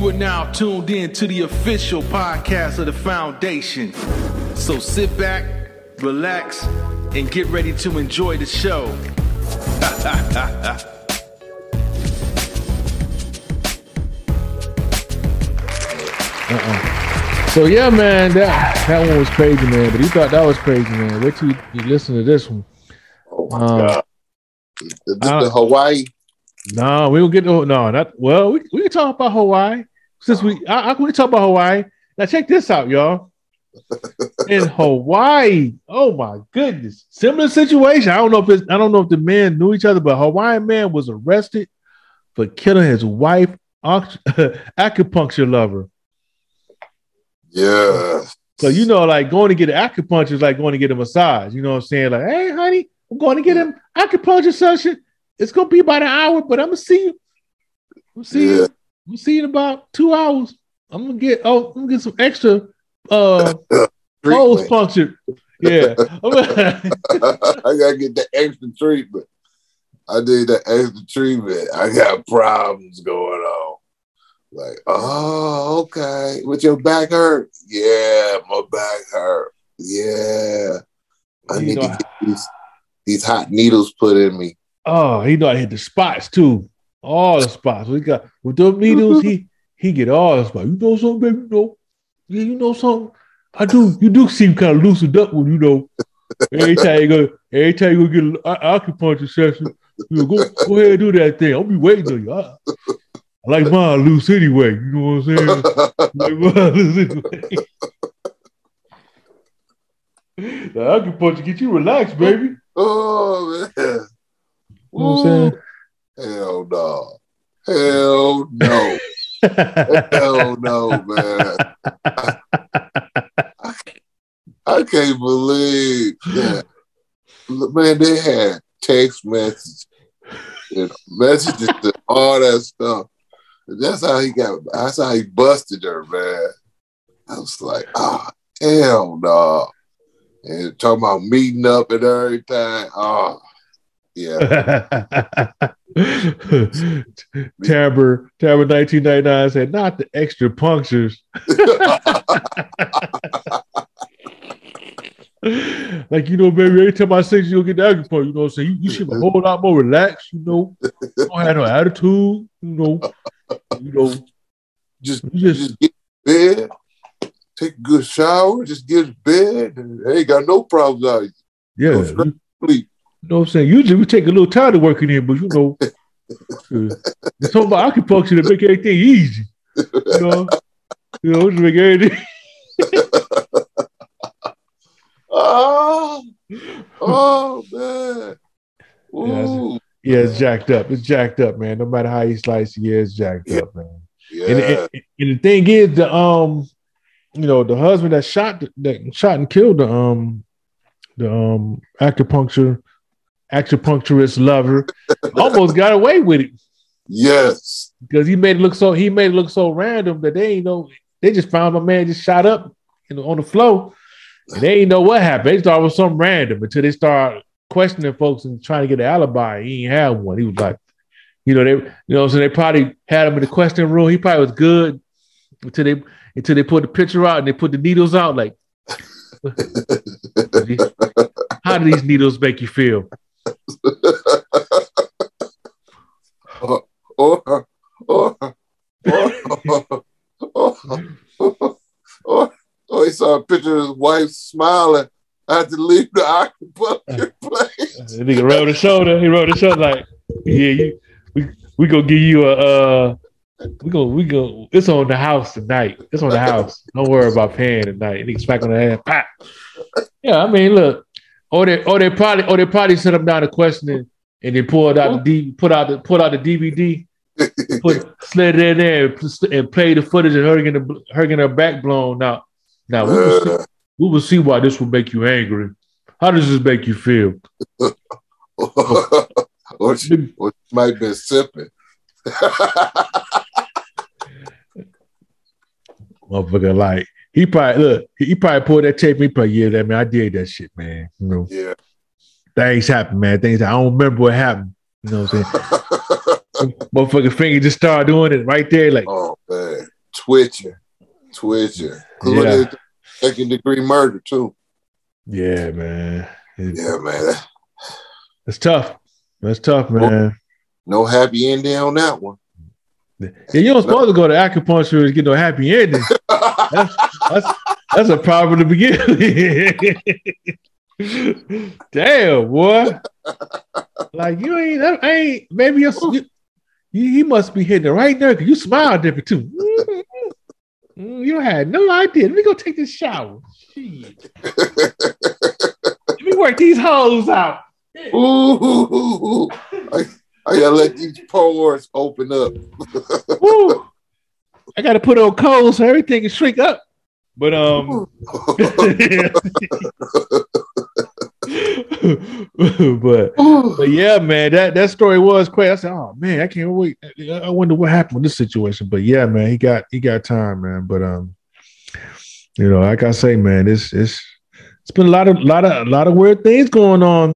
You are now tuned in to the official podcast of the foundation. So sit back, relax, and get ready to enjoy the show. Uh. So yeah, man, that that one was crazy, man. But you thought that was crazy, man. Wait till you, you listen to this one. Oh my Um, god. The, the, uh, the Hawaii. No, we don't get no, no, not well. We, we can talk about Hawaii since we I, I we talk about Hawaii. Now check this out, y'all. In Hawaii, oh my goodness, similar situation. I don't know if it's I don't know if the men knew each other, but Hawaiian man was arrested for killing his wife, acupuncture lover. Yeah. So you know, like going to get an acupuncture is like going to get a massage. You know what I'm saying? Like, hey, honey, I'm going to get an acupuncture session. It's gonna be about an hour, but I'm gonna see you. I'm see Yeah. you. I'm see you in about two hours. I'm gonna get oh, I'm gonna get some extra uh holes punctured. Yeah. I'm- gotta get the extra treatment. I need that extra treatment. I got problems going on. Like, oh, okay. With your back hurt? Yeah, my back hurt. Yeah. I You need to get these, these hot needles put in me. oh, he know I hit the spots too. All the spots. We got with those needles, he he get all the spots. You know something, baby? You know, yeah, you know something. I do. You do seem kind of loosened up when you know. Every time you go, every time you go get an acupuncture session, you go, go ahead and do that thing. I'll be waiting on you. I, I like mine loose anyway. You know what I'm saying? Like mine loose anyway. the acupuncture get you relaxed, baby. oh, man. You know what I'm saying? Hell no. Hell no. Hell no, man. I, I can't believe that. Man, they had text messages messages and all that stuff. That's how he got, that's how he busted her, man. I was like, oh, hell no. And talking about meeting up and everything. Oh, yeah. Tamber, Tamber 1999 said, not the extra punctures. like, you know, baby, every time I say you'll get the acupuncture, you know what I'm saying? You, you should be a whole lot more relaxed, you know. You don't have no attitude, you know. You know, just you just just get bed, take a good shower, just get bed, and ain't got no problems out. of yeah. Go You, straight to sleep. You know what I'm saying? Usually we take a little time to work in here, but you know, there's something about acupuncture to make everything easy. You know, you know, just make everything. Oh, oh man. Ooh. Yeah, it's jacked up. It's jacked up, man. No matter how you slice it, yeah, it's jacked Yeah. up, man. Yeah. And, and, and the thing is, the um, you know, the husband that shot that shot and killed the um, the um acupuncture acupuncturist lover almost got away with it yes. because he made it look so he made it look so random that they ain't know they just found my man just shot up know, on the floor they ain't know what happened. They thought it was something random until they start questioning folks and trying to get an alibi. He ain't have one. He was like, you know, they you know, so they probably had him in the question room. He probably was good until they until they put the picture out and they put the needles out. Like, how do these needles make you feel? Or, or, or, or, or, or, or he saw a picture of his wife smiling. I had to leave the acupuncture place. The nigga rubbed his shoulder. He rolled his shoulder like, yeah, you, we we gonna give you a uh, we go we go. It's on the house tonight. It's on the house. Don't worry about paying tonight. Nigga smack on the head. Pop. Yeah, I mean, look, or they or they probably or they probably set him down to questioning and they pulled out the D, put out the put out the DVD, put slid it in there and, and played the footage of her getting her getting her back blown. Now, now we will, see, we will see why this will make you angry. How does this make you feel? or, she, or she might be sipping. Motherfucker, like he probably look, he probably pulled that tape. He probably yeah, that man, I did that shit, man. You know, yeah. things happen, man. Things I don't remember what happened. You know what I'm saying? Motherfucking finger just start doing it right there, like oh man, twitching, twitching. Yeah. second degree murder too. yeah, man. It- Yeah, man. It's tough. That's tough, man. No happy ending on that one. Yeah, you don't supposed to go to acupuncture to get no happy ending. That's that's that's a problem to begin with. Damn, boy. Like you ain't, that ain't maybe you're, you, he must be hitting it right there because you smile different too. Mm, You had no idea. Let me go take this shower. Shit. Let me work these holes out. Ooh, I, I gotta let these pores open up. I got to put on cold so everything can shrink up. But um, but but yeah, man, that that story was crazy. I said, oh man, I can't wait. I wonder what happened with this situation. But yeah, man, he got he got time, man. But um, you know, like I say, man, it's it's it's been a lot of lot of a lot of weird things going on